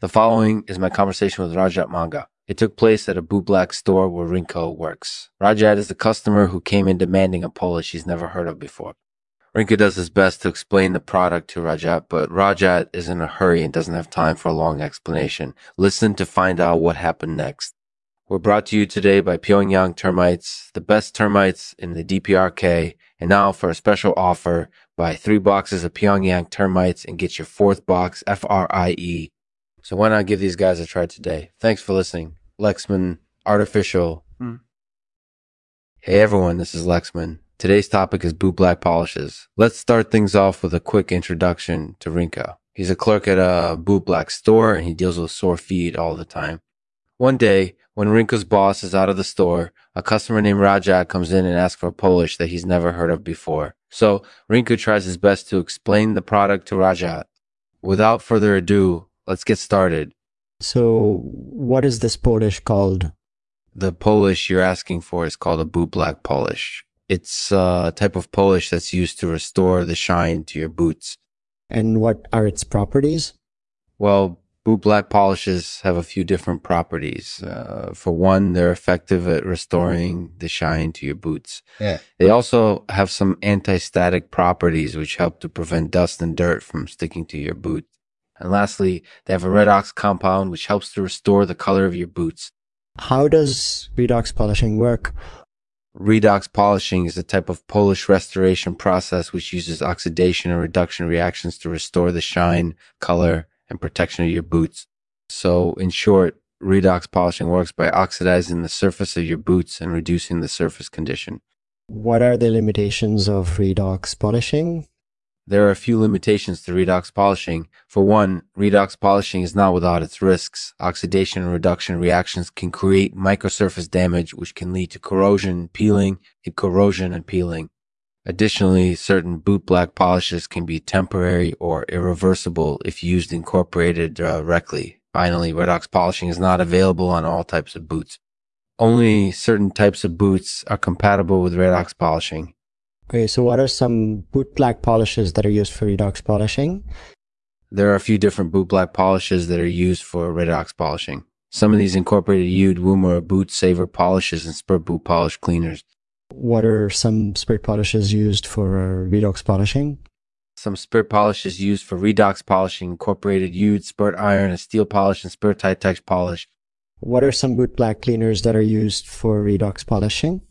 The following is my conversation with Rajat Manga. It took place at a boot black store where Rinku works. Rajat is a customer who came in demanding a polish he's never heard of before. Rinku does his best to explain the product to Rajat, but Rajat is in a hurry and doesn't have time for a long explanation. Listen to find out what happened next. We're brought to you today by Pyongyang Termites, the best termites in the DPRK, and now for a special offer, buy three boxes of Pyongyang Termites and get your fourth box F-R-I-E so why not give these guys a try today? Thanks for listening. Lexman, Artificial. Hmm. Hey everyone, this is Lexman. Today's topic is boot black polishes. Let's start things off with a quick introduction to Rinku. He's a clerk at a boot black store and he deals with sore feet all the time. One day, when Rinku's boss is out of the store, a customer named Rajat comes in and asks for a Polish that he's never heard of before. So Rinku tries his best to explain the product to Rajat. Without further ado, let's get started. So, what is this polish called? The polish you're asking for is called a boot black polish. It's a type of polish that's used to restore the shine to your boots. And what are its properties? Well, boot black polishes have a few different properties. Uh, for one, they're effective at restoring the shine to your boots. Yeah. They also have some anti-static properties which help to prevent dust and dirt from sticking to your boots. And lastly, they have a redox compound which helps to restore the color of your boots. How does redox polishing work? Redox polishing is a type of polish restoration process which uses oxidation and reduction reactions to restore the shine, color, and protection of your boots. So, in short, redox polishing works by oxidizing the surface of your boots and reducing the surface condition. What are the limitations of redox polishing? There are a few limitations to redox polishing. For one, redox polishing is not without its risks. Oxidation and reduction reactions can create microsurface damage, which can lead to corrosion, peeling, and corrosion and peeling. Additionally, certain boot black polishes can be temporary or irreversible if used incorporated uh, directly. Finally, redox polishing is not available on all types of boots. Only certain types of boots are compatible with redox polishing. Okay, so what are some boot black polishes that are used for redox polishing? There are a few different boot black polishes that are used for redox polishing. Some of these incorporated Ude, Woomer, Boot Saver polishes and Spurt Boot polish cleaners. What are some spirit polishes used for redox polishing? Some spirit polishes used for redox polishing incorporated Ude, Spurt Iron, and Steel polish and Spurt Titex polish. What are some boot black cleaners that are used for redox polishing?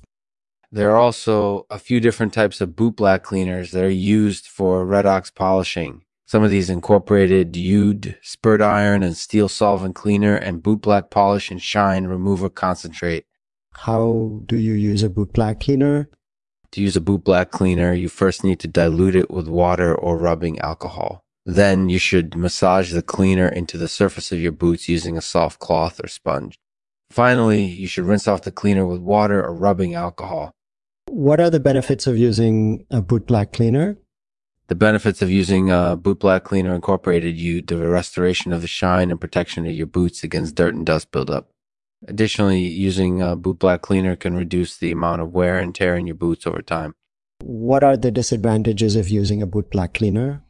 There are also a few different types of boot black cleaners that are used for redox polishing. Some of these incorporated Ude, spurt iron, and steel solvent cleaner, and boot black polish and shine remover concentrate. How do you use a boot black cleaner? To use a boot black cleaner, you first need to dilute it with water or rubbing alcohol. Then you should massage the cleaner into the surface of your boots using a soft cloth or sponge. Finally, you should rinse off the cleaner with water or rubbing alcohol. What are the benefits of using a boot black cleaner? The benefits of using a boot black cleaner incorporated you the restoration of the shine and protection of your boots against dirt and dust buildup. Additionally, using a boot black cleaner can reduce the amount of wear and tear in your boots over time. What are the disadvantages of using a boot black cleaner?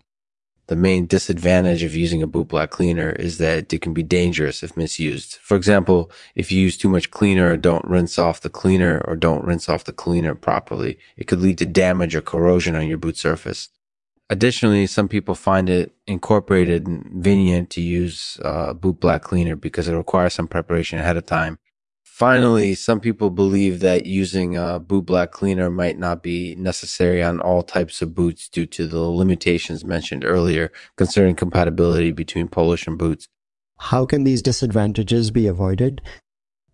The main disadvantage of using a boot black cleaner is that it can be dangerous if misused. For example, if you use too much cleaner or don't rinse off the cleaner or don't rinse off the cleaner properly, it could lead to damage or corrosion on your boot surface. Additionally, some people find it incorporated and convenient to use uh, boot black cleaner because it requires some preparation ahead of time. Finally, some people believe that using a boot black cleaner might not be necessary on all types of boots due to the limitations mentioned earlier concerning compatibility between Polish and boots. How can these disadvantages be avoided?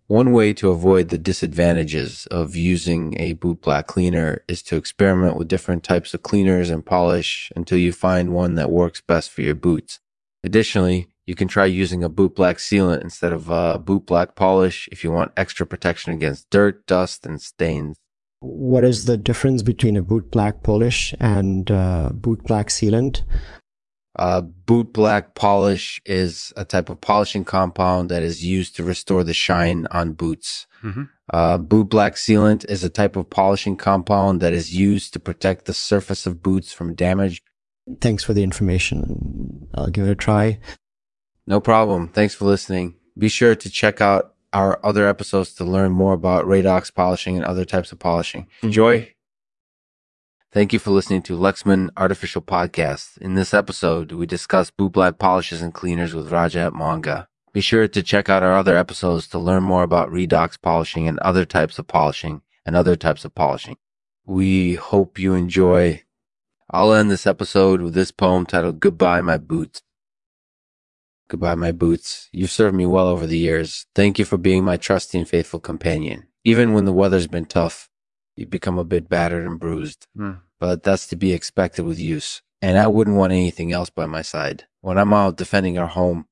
One way to avoid the disadvantages of using a boot black cleaner is to experiment with different types of cleaners and polish until you find one that works best for your boots. Additionally, you can try using a boot black sealant instead of a boot black polish if you want extra protection against dirt, dust, and stains. What is the difference between a boot black polish and uh, boot black sealant? Uh, boot black polish is a type of polishing compound that is used to restore the shine on boots. Mm-hmm. Uh, boot black sealant is a type of polishing compound that is used to protect the surface of boots from damage. Thanks for the information. I'll give it a try. No problem. Thanks for listening. Be sure to check out our other episodes to learn more about redox polishing and other types of polishing. Enjoy. Mm-hmm. Thank you for listening to Lexman Artificial Podcast. In this episode, we discuss boot black polishes and cleaners with Rajat Manga. Be sure to check out our other episodes to learn more about redox polishing and other types of polishing and other types of polishing. We hope you enjoy. I'll end this episode with this poem titled Goodbye, My Boots. Goodbye, my boots. You've served me well over the years. Thank you for being my trusty and faithful companion. Even when the weather's been tough, you've become a bit battered and bruised. Mm. But that's to be expected with use. And I wouldn't want anything else by my side. When I'm out defending our home,